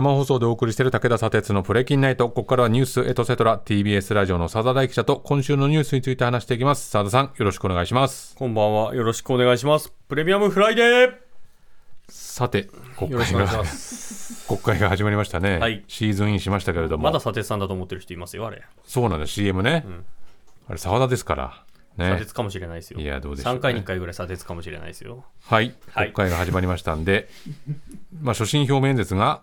生放送でお送りしている武田砂鉄のプレキンナイト。ここからはニュースエトセトラ TBS ラジオの佐田大記者と今週のニュースについて話していきます。佐田さん、よろしくお願いします。こんばんは。よろしくお願いします。プレミアムフライデーさて、国会が。国会が始まりましたね。はいシーズンインしましたけれども。まだ砂鉄さんだと思ってる人いますよ、あれ。そうなんだ、CM ね。あれ、澤田ですから。ね。砂鉄かもしれないですよ。いやどうでしょうね3回に1回ぐらい砂鉄かもしれないですよ。はい。はい国会が始まりましたんで、まあ、所信表明演説が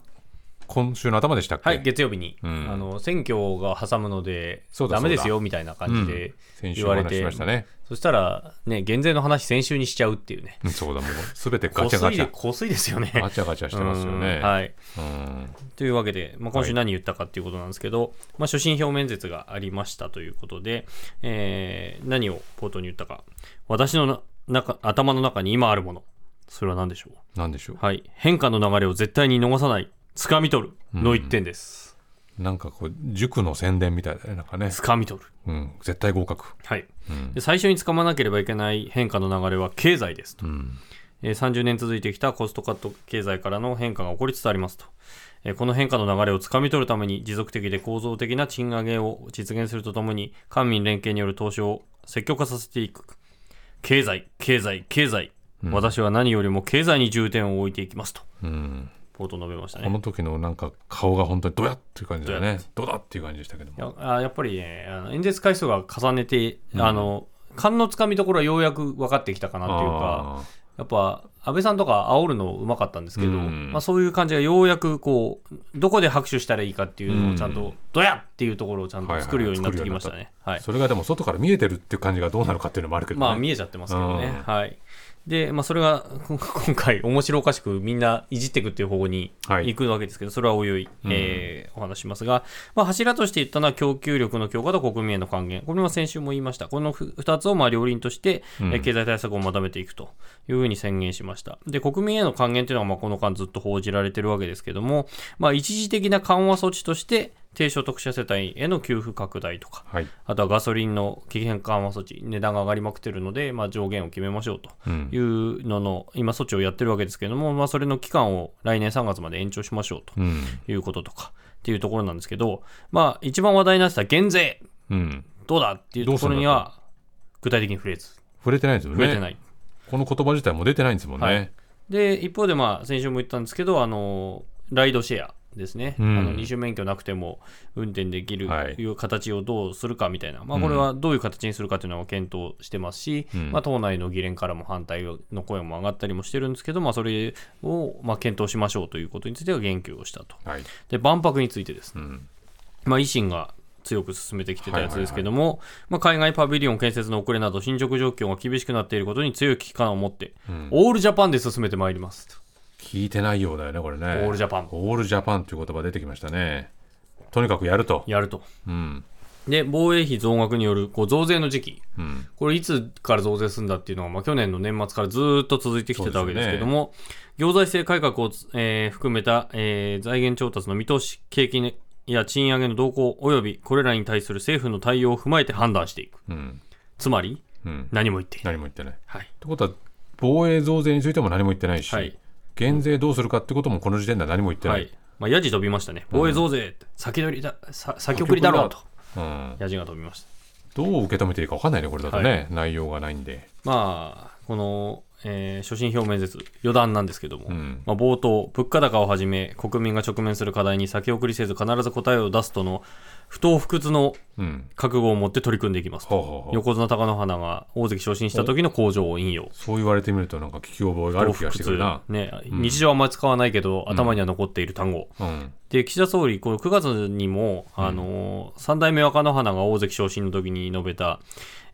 今週の頭でしたっけ？はい、月曜日に、んあの選挙が挟むのでだダメですよみたいな感じで言われて、お話ししましたね。そしたら、ね、減税の話、先週にしちゃうっていうね。うんそうだ、もう、すべてガチャガチャ。こすいですよね。ガチャガチャしてますよね。うんはい。うんというわけで、まあ、今週何言ったかっていうことなんですけど、まあ、所信表明演説がありましたということで、えー何を冒頭に言ったか。私のな中頭の中に今あるもの。それは何でしょう？なんでしょう？はい。変化の流れを絶対に逃さない。掴み取る。の一点です。なんかこう、塾の宣伝みたいだね。なんかね。掴み取る。うん。絶対合格。はい。で最初に掴まなければいけない変化の流れは経済ですと。うん。えー30年続いてきたコストカット経済からの変化が起こりつつありますと。えーこの変化の流れをつかみ取るために持続的で構造的な賃上げを実現するとともに官民連携による投資を積極化させていく。経済、経済、経済。私は何よりも経済に重点を置いていきますと。うん。冒頭述べましたこね。の時のなんか顔が本当にドヤっていう感じだよドヤね。ドダっていう感じでしたけども。やあやっぱりね、あの演説回数が重ねて、あの、勘のつかみどころはようやく分かってきたかなっていうか、あやっぱ安倍さんとか煽るのうまかったんですけど、うんまあ、そういう感じがようやくこうどこで拍手したらいいかっていうのをちゃんと、ドヤっていうところをちゃんと作るようになってきましたね。はいーそれがでも外から見えてるっていう感じがどうなるかっていうのもあるけどね。まあ見えちゃってますけどね。うんはい。で、まあそれがこ今回面白おかしくみんないじっていくっていう方向にはい行くわけですけど、それはおいおい、えーお話しますが、まあ柱として言ったのは供給力の強化と国民への還元。これは先週も言いました。このふ二つをまあ両輪として、えー経済対策をまとめていくというふうに宣言しました。で、国民への還元というのはまあこの間ずっと報じられてるわけですけども、まあ一時的な緩和措置として低所得者世帯への給付拡大とか、はい。あとはガソリンの期限緩和措置、値段が上がりまくってるので、まあ、上限を決めましょうとうんいうのの、今、措置をやってるわけですけれども、まあ、それの期間を来年3月まで延長しましょうとうん。いうこととかっていうところなんですけど、まあ、一番話題になってた減税、うん。どうだっていうところには、具体的に触れず、触れてないですよね。触れてない。この言葉自体も出てないんですもんね。はいで、一方で、まあ、先週も言ったんですけど、あの、ライドシェアですね。うんあの二種免許なくても運転できるはいいう形をどうするかみたいな、まあ、これはどういう形にするかというのは検討してますし、うんまあ、党内の議連からも反対の声も上がったりもしてるんですけど、まあ、それをまあ検討しましょうということについては言及をしたと。はい。で、万博についてですね、うん。まあ、維新が強く進めてきてたやつですけども、まあ、海外パビリオン建設の遅れなど進捗状況が厳しくなっていることに強い危機感を持って、うんオールジャパンで進めてまいりますと。聞いてないようだよね、これね。オールジャパンオールジャパンという言葉出てきましたね。とにかくやると。やると。うん。で、防衛費増額によるこう増税の時期、うん。これいつから増税するんだっていうのが、まあ、去年の年末からずーっと続いてきてたわけですけども、行財政改革を、えー含めた、えー財源調達の見通し、景気や賃上げの動向及びこれらに対する政府の対応を踏まえて判断していく。うん。つまり、うん。何も言っていない。何も言ってない。っはい。てことは、防衛増税についても何も言ってないし、はい減税どうするかってこともこの時点では何も言ってな。はいい。まあ、ヤジ飛びましたね。防衛増税、先取りだ、さ先送りだろうと。うん。ヤジが飛びました。どう受け止めていいか分かんないね、これだとね。内容がないんで。まあ、この、えー所信表明演説、余談なんですけども、うんまあ、冒頭、物価高をはじめ、国民が直面する課題に先送りせず、必ず答えを出すとの、不当不屈のうん。覚悟を持って取り組んでいきますと。ほうほうほう横綱貴乃花が大関昇進した時の工場を引用。そう言われてみると、なんか聞き覚えがある気がしてくるな。ね、日常はあんまり使わないけど、頭には残っている単語。うん。で、岸田総理、この9月にも、あのー三代目若乃花が大関昇進の時に述べた、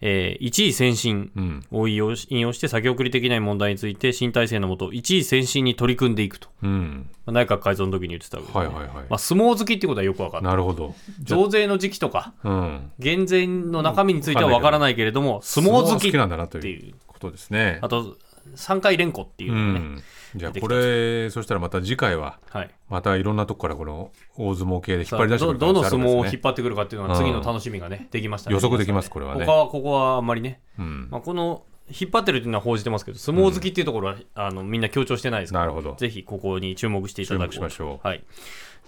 えー一位先進うん。を引用し引用して先送りできない問題について新体制のもと一位先進に取り組んでいくと、うん。まあ内閣改造の時に言ってたわけです、ねはいはいはいまあ、相撲好きってことはよく分かるなるほど。増税の時期とかうん。減税の中身については分からないけれども、相撲好きなんだなといっていううことですね。あと3回連呼っていううのがね、ん。じゃあこれ、そしたらまた次回は、はい、またいろんなとこからこの大相撲系で引っ張り出してくどるどの相撲を引っっ張ってくるかっていうのが次の楽しみがね、できましたね。予測できますこれはね。他はここはあんまりね、うん。まあ、この引っ張ってるっていうのは報じてますけど、相撲好きっていうところは、あのみんな強調してないですから、なるほど。ぜひここに注目していただこう。注目しましょう。はい、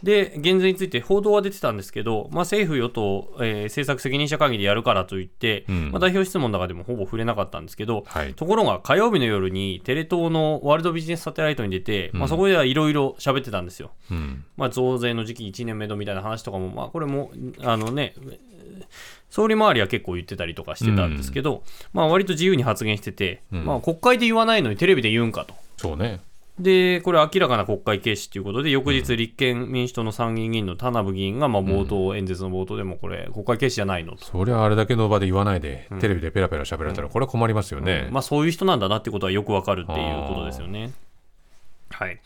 で減税について報道は出てたんですけど、まあ、政府・与党、えー政策責任者会議でやるからといって、ん。まあ、代表質問の中でもほぼ触れなかったんですけど、はい。ところが火曜日の夜にテレ東のワールドビジネスサテライトに出て、まあ、そこではいろいろ喋ってたんですよ。うん。まあ、増税の時期1年目どみたいな話とかも、まあ、これも、あのね、総理周りは結構言ってたりとかしてたんですけど、まあ、割と自由に発言してて、まあ、国会で言わないのにテレビで言うんかと。そうねで、これ明らかな国会軽視ということで、翌日立憲民主党の参議院議員の田名部議員が、まあ、冒頭、演説の冒頭でもこれ、国会軽視じゃないのと。そりゃあれだけの場で言わないで、テレビでペラペラ喋られたらこれは困りますよね、まあ、そういう人なんだなってことはよくわかるっていうことですよね。はい、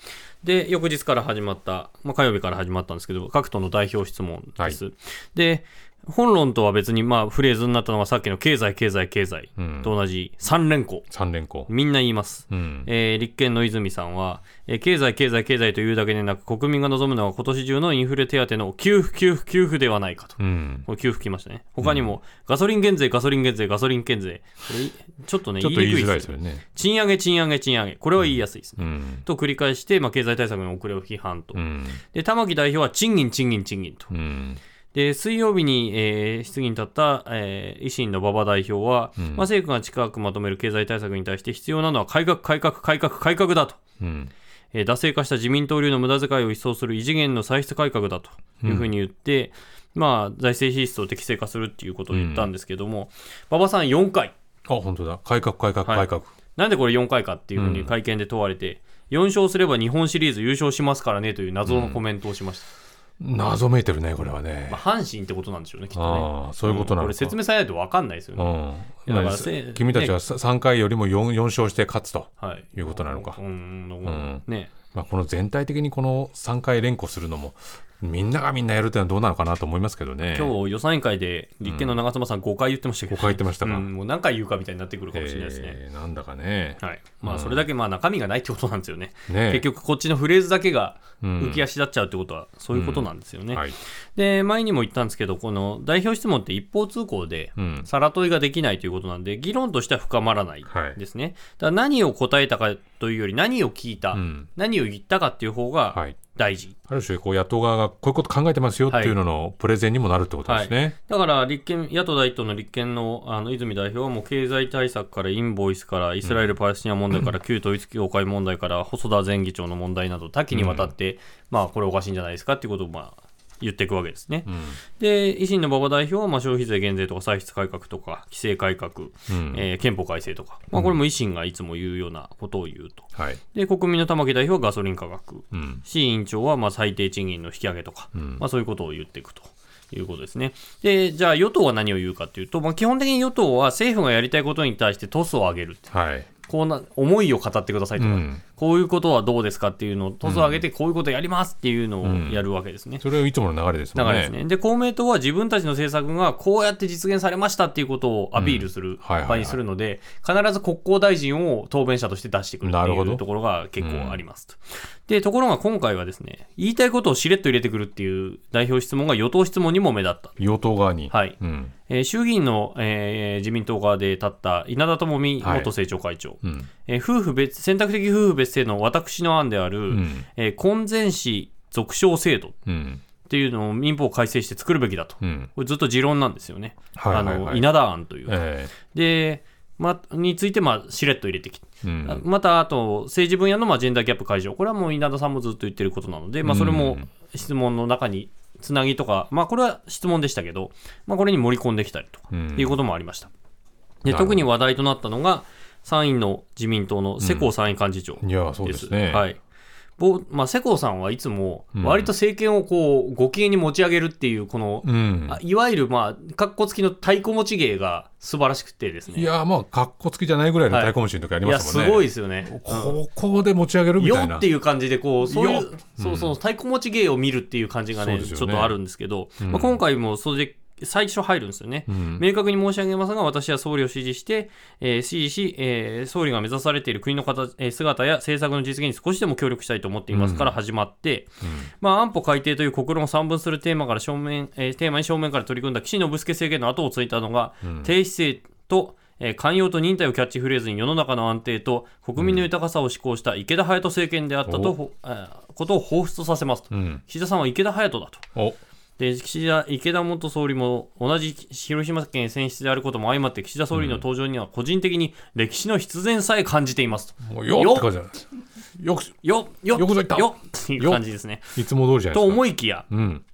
で、翌日から始まった、まあ、火曜日から始まったんですけど、各党の代表質問です。で、本論とは別に、まあ、フレーズになったのがさっきの経済、経済、経済うんと同じ3連呼。三連行みんな言います。うんえー立憲の泉さんは、えー経済、経済、経済というだけでなく、国民が望むのは今年中のインフレ手当の給付、給付、給付ではないかと。うんこれ給付きましたね。他にも、ガソリン減税、ガソリン減税、ガソリン減税。これ、ちょっとね、言いづらいでですすよね賃上げ、賃上げ、賃上げ。これは言いやすいですね。うんと繰り返して、まあ、経済対策の遅れを批判と。うんで、玉木代表は賃金、賃金、賃金と。うんで、水曜日に、えー質疑に立った、えー維新の馬場代表は、まあ、政府が近くまとめる経済対策に対して必要なのは改革、改革、改革、改革だと。うん。えー惰性化した自民党流の無駄遣いを一掃する異次元の歳出改革だというふうに言って、まあ、財政支出を適正化するっていうことを言ったんですけども、馬場さん4回。あ本当だ。改革改革はい。改革、なんでこれ4回かっていうふうに会見で問われて、4勝すれば日本シリーズ優勝しますからねという謎のコメントをしました。謎めいてるねこれはね。まあ、阪神ってことなんでしょうね、きっとね。ああそういうことなのか、これ説明されないと分かんないですよね。うん。だから君たちは3回よりも 4, 4勝して勝つと、はい。いうことなのか。うん、うん。ん。ね。まあ、この全体的にこの3回連呼するのもみんながみんなやるってのはどうなのかなと思いますけどね。今日予算委員会で立憲の長妻さん5回言ってましたけど、5回言ってましたか？うんもう何回言うかみたいになってくるかもしれないですね。えーなんだかね。はい。まあ、それだけまあ中身がないってことなんですよね。ね結局、こっちのフレーズだけがうん。浮き足立っちゃうってことは、そういうことなんですよね。はい。で、前にも言ったんですけど、この代表質問って一方通行でうん、さら問いができないということなんで、議論としては深まらないはいですね。だから何を答えたかというより、何を聞いた、うん。何を言ったかっていう方がはい。大事。ある種こう野党側がこういうこと考えてますよっていうののプレゼンにもなるってことですね、だから立憲野党第一党の立憲のあの泉代表はもう経済対策からインボイスからイスラエル・パレスチナ問題から旧統一教会問題から細田前議長の問題など多岐にわたって、まあこれおかしいんじゃないですかっていうことをまあ言っていくわけですね。で維新の馬場代表はまあ消費税減税とか歳出改革とか規制改革、うん。えー憲法改正とか、まあ、これも維新がいつも言うようなことを言うと。はい。で国民の玉木代表はガソリン価格、うん。市委員長はまあ最低賃金の引き上げとか、ん。まあ、そういうことを言っていくと。いうことですね。で、じゃあ与党は何を言うかというと、まあ、基本的に与党は政府がやりたいことに対してトスを上げる。はい。こうな、思いを語ってくださいとか、うんこういうことはどうですかっていうのをトスを上げて、こういうことやりますっていうのをやるわけですね。それはいつもの流れですもんね流れですね。で、公明党は自分たちの政策がこうやって実現されましたっていうことをアピールするはいはいはい場にするので、必ず国交大臣を答弁者として出してくるっていうところが結構ありますと。で、ところが今回はですね、言いたいことをしれっと入れてくるっていう代表質問が与党質問にも目立った。与党側に、はい。うんえー衆議院の、えー自民党側で立った稲田朋美はい元政調会長、うんえー夫婦別選択的夫婦別姓の私の案である、ん。えー婚前子続唱制度うんっていうのを民法を改正して作るべきだと、うん。これずっと持論なんですよね、はいはいはい。あの稲田案という、えで、ま、について、まあ、しれっと入れてきて、えうん。またあと政治分野の、まあ、ジェンダーギャップ解消、これはもう稲田さんもずっと言ってることなので、まあ、それも質問の中につなぎとか、まあ、これは質問でしたけど、まあ、これに盛り込んできたりとか、うん。いうこともありました。で特に話題となったのが、参院の自民党の世耕参院幹事長いやそうですね。はい。ぼまあ、世耕さんはいつも、割と政権をこう、ご機嫌に持ち上げるっていう、この、うん。あいわゆる、まあ、かっこつきの太鼓持ち芸が素晴らしくてですね。いやまあかっこつきじゃないぐらいのはい。太鼓持ちの時ありますもんね、すごいですよね。ここで持ち上げるみよたいな。っていう感じで、こう、そういよう、そうそう、太鼓持ち芸を見るっていう感じがね、ね。ちょっとあるんですけど、まあ、今回もそれで、最初入るんですよね、明確に申し上げますが、私は総理を支持して、えー支持し、えー総理が目指されている国の形、えー姿や政策の実現に少しでも協力したいと思っていますから始まって、まあ、安保改定という国論を三分するテーマから正面、えーテーマに正面から取り組んだ岸信介政権の後をついたのが、低姿勢と、えー寛容と忍耐をキャッチフレーズに世の中の安定と国民の豊かさを志向した池田隼人政権であったと、ほえーことを彷彿とさせますと、うん。岸田さんは池田隼人だと。おで岸田池田元総理も同じ広島県選出であることも相まって岸田総理の登場には個人的に歴史の必然さえ感じていますと。もうよっって感じだよく、よよよくぞ言ったよっていう感じですね。いつも通りじゃないとですか。思いきや、うん。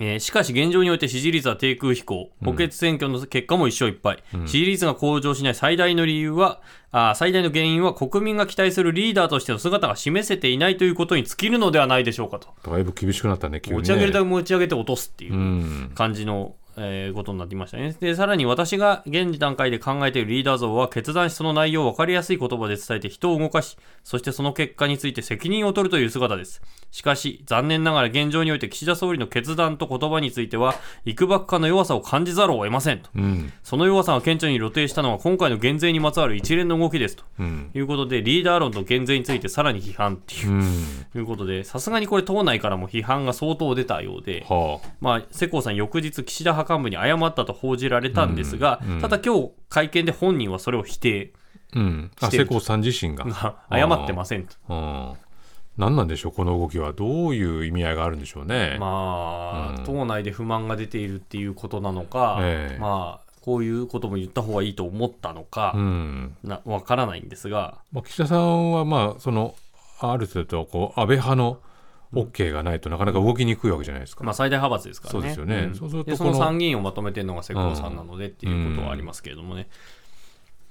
えーしかし現状において支持率は低空飛行、補欠選挙の結果も一勝一敗、支持率が向上しない最大の理由は、あー最大の原因は国民が期待するリーダーとしての姿が示せていないということに尽きるのではないでしょうかと。だいぶ厳しくなったね、急に、ね。持ち上げるだけ持ち上げて落とすっていう。うん。感じの、えーことになっていましたね。で、さらに私が現段階で考えているリーダー像は、決断しその内容を分かりやすい言葉で伝えて人を動かし、そしてその結果について責任を取るという姿です。しかし、残念ながら現状において岸田総理の決断と言葉については、幾ばくかの弱さを感じざるを得ませんと。うん。その弱さが顕著に露呈したのは今回の減税にまつわる一連の動きですと。うん。いうことで、リーダー論と減税についてさらに批判っていう、うん。いうことで、さすがにこれ党内からも批判が相当出たようで、はあ。まあ、世耕さん、翌日、岸田派幹部に謝ったと報じられたんですが、ただ今日、会見で本人はそれを否定、うん。あ、してる瀬古さん自身が。謝ってませんと。うん。何なんでしょう、この動きは。どういう意味合いがあるんでしょうね。まあ、うん党内で不満が出ているっていうことなのか、ええまあ、こういうことも言った方がいいと思ったのかう、ん。なわからないんですが、まあ、岸田さんは、まあ、その、ある程度、こう、安倍派の OK がないとなかなか動きにくいわけじゃないですか。まあ、最大派閥ですからね。そうですよねんそうするとのこの参議院をまとめてるのが世耕さんなのでっていうことはありますけれどもね。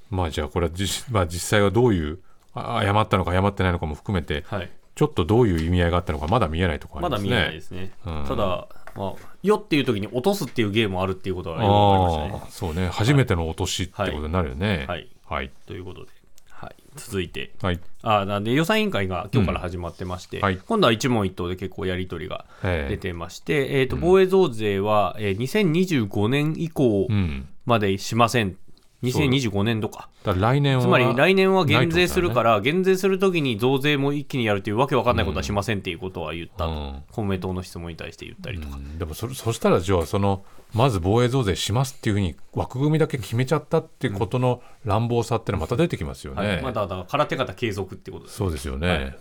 まあ、じゃあ、これは実、まあ、実際はどういう、あ謝ったのか謝ってないのかも含めて、はい。ちょっとどういう意味合いがあったのか、まだ見えないところありますね。まだ見えないですね。うんただ、まあ、よっていう時に落とすっていうゲームもあるっていうことがよくわかりましたね。そうね。初めての落としってことになるよね。はい。はい。ということで、はい、続いて、はい。あなんで予算委員会が今日から始まってまして、うんはい今度は一問一答で結構やり取りがええ出てまして、えーと防衛増税は、えー2025年以降うん。までしません。2025年度か。だから来年は。つまり来年は減税するから、減税するときに増税も一気にやるというわけわかんないことはしませんっていうことは言ったと、うん公明党の質問に対して言ったりとか。うんでもそれそしたらじゃあそのまず防衛増税しますっていうふうに枠組みだけ決めちゃったっていうことの乱暴さっていうのはまた出てきますよね。はい、まだだから空手方継続ってことです。そうですよね。はい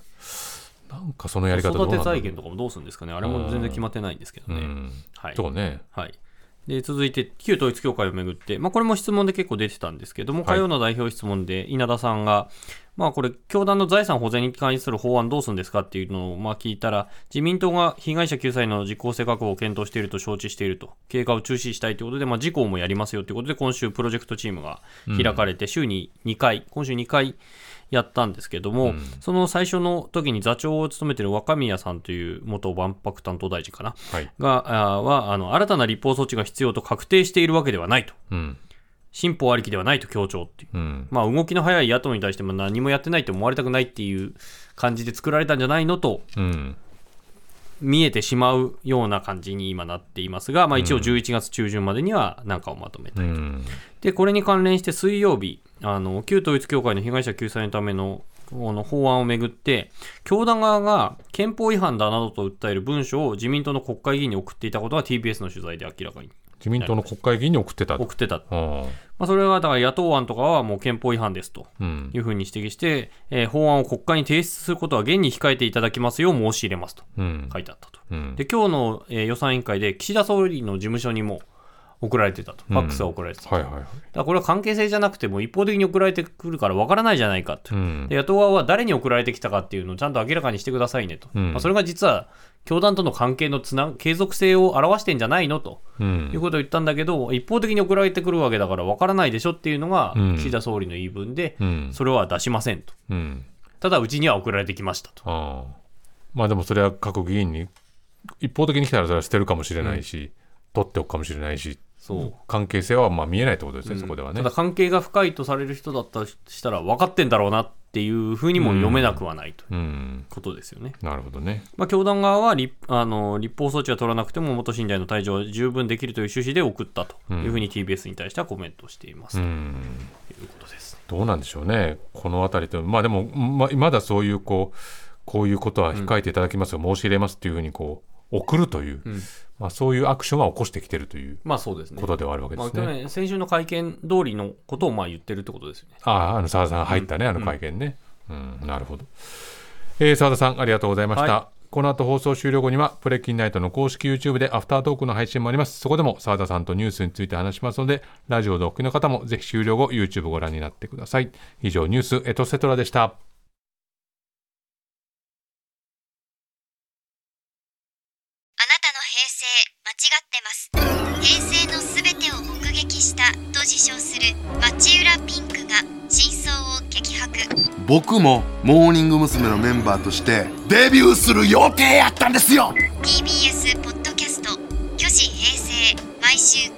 なんかそのやり方子育てどうなんだろう財源とかもどうするんですかね、あれも全然決まってないんですけどね。うん。はいとかね。はい、で続いて、旧統一教会をめぐって、まあ、これも質問で結構出てたんですけども、はい。火曜の代表質問で稲田さんが、まあ、これ、教団の財産保全に関する法案どうするんですかっていうのをまあ聞いたら、自民党が被害者救済の実効性確保を検討していると承知していると、経過を中止したいということで、まあ、事項もやりますよということで、今週、プロジェクトチームが開かれて、週に2回、今週2回、やったんですけども、その最初の時に座長を務めている若宮さんという元万博担当大臣かな、はい。が、あーは、あの、新たな立法措置が必要と確定しているわけではないと。うん。新法ありきではないと強調っていう。うん。まあ、動きの早い野党に対しても何もやってないと思われたくないっていう感じで作られたんじゃないのとうん。見えてしまうような感じに今なっていますが、まあ、一応11月中旬までには何かをまとめたい。うん。で、これに関連して水曜日、あの、旧統一教会の被害者救済のためのこの法案をめぐって、教団側が憲法違反だなどと訴える文書を自民党の国会議員に送っていたことが TBS の取材で明らかに自民党の国会議員に送ってたと。送ってた。あまあ、それはだから野党案とかはもう憲法違反ですと。いうふうに指摘して、えー法案を国会に提出することは現に控えていただきますよう申し入れますとうん。書いてあったと。うん。で、今日の、えー予算委員会で岸田総理の事務所にも送られてたと。ファックスが送られてたと。はいはいはい。だからこれは関係性じゃなくても一方的に送られてくるからわからないじゃないかと。うんで。野党側は誰に送られてきたかっていうのをちゃんと明らかにしてくださいねと。うんまあ、それが実は教団との関係のつな継続性を表してんじゃないのとう。いうんことを言ったんだけど、一方的に送られてくるわけだからわからないでしょっていうのがうん岸田総理の言い分で、うん。それは出しませんと。うん。ただうちには送られてきましたと。ああ。まあでもそれは各議員に一方的に来たらそれは捨てるかもしれないし、取っておくかもしれないし、そう。関係性はまあ見えないってことですね、そこではねただ。関係が深いとされる人だったとしたら分かってんだろうなっていうふうにも読めなくはないといううん。ことですよね。なるほどね。まあ、教団側は立あの立法措置は取らなくても元信者への退場は十分できるという趣旨で送ったというふうに TBS に対してはコメントしています、うん。ということです。どうなんでしょうね、このあたりと、まあでも、ままだそういうこう、こういうことは控えていただきますよ、申し入れますっていうふうにこう送るという、まあ、そういうアクションは起こしてきてるというまあそうですね。ことではあるわけでまあ、すね。去年、先週の会見通りのことをまあ言ってるってことですよね。ああ、あの澤田さんが入ったね、あの会見ね。うん、なるほど。えー、澤田さん、ありがとうございました。はこの後放送終了後には、プレキンナイトの公式 YouTube でアフタートークの配信もあります。そこでも澤田さんとニュースについて話しますので、ラジオでお聞きの方もぜひ終了後、YouTube ご覧になってください。以上、ニュースエトセトラでした。僕もモーニング娘。のメンバーとしてデビューする予定やったんですよ TBS ポッドキャスト「巨子平成」毎週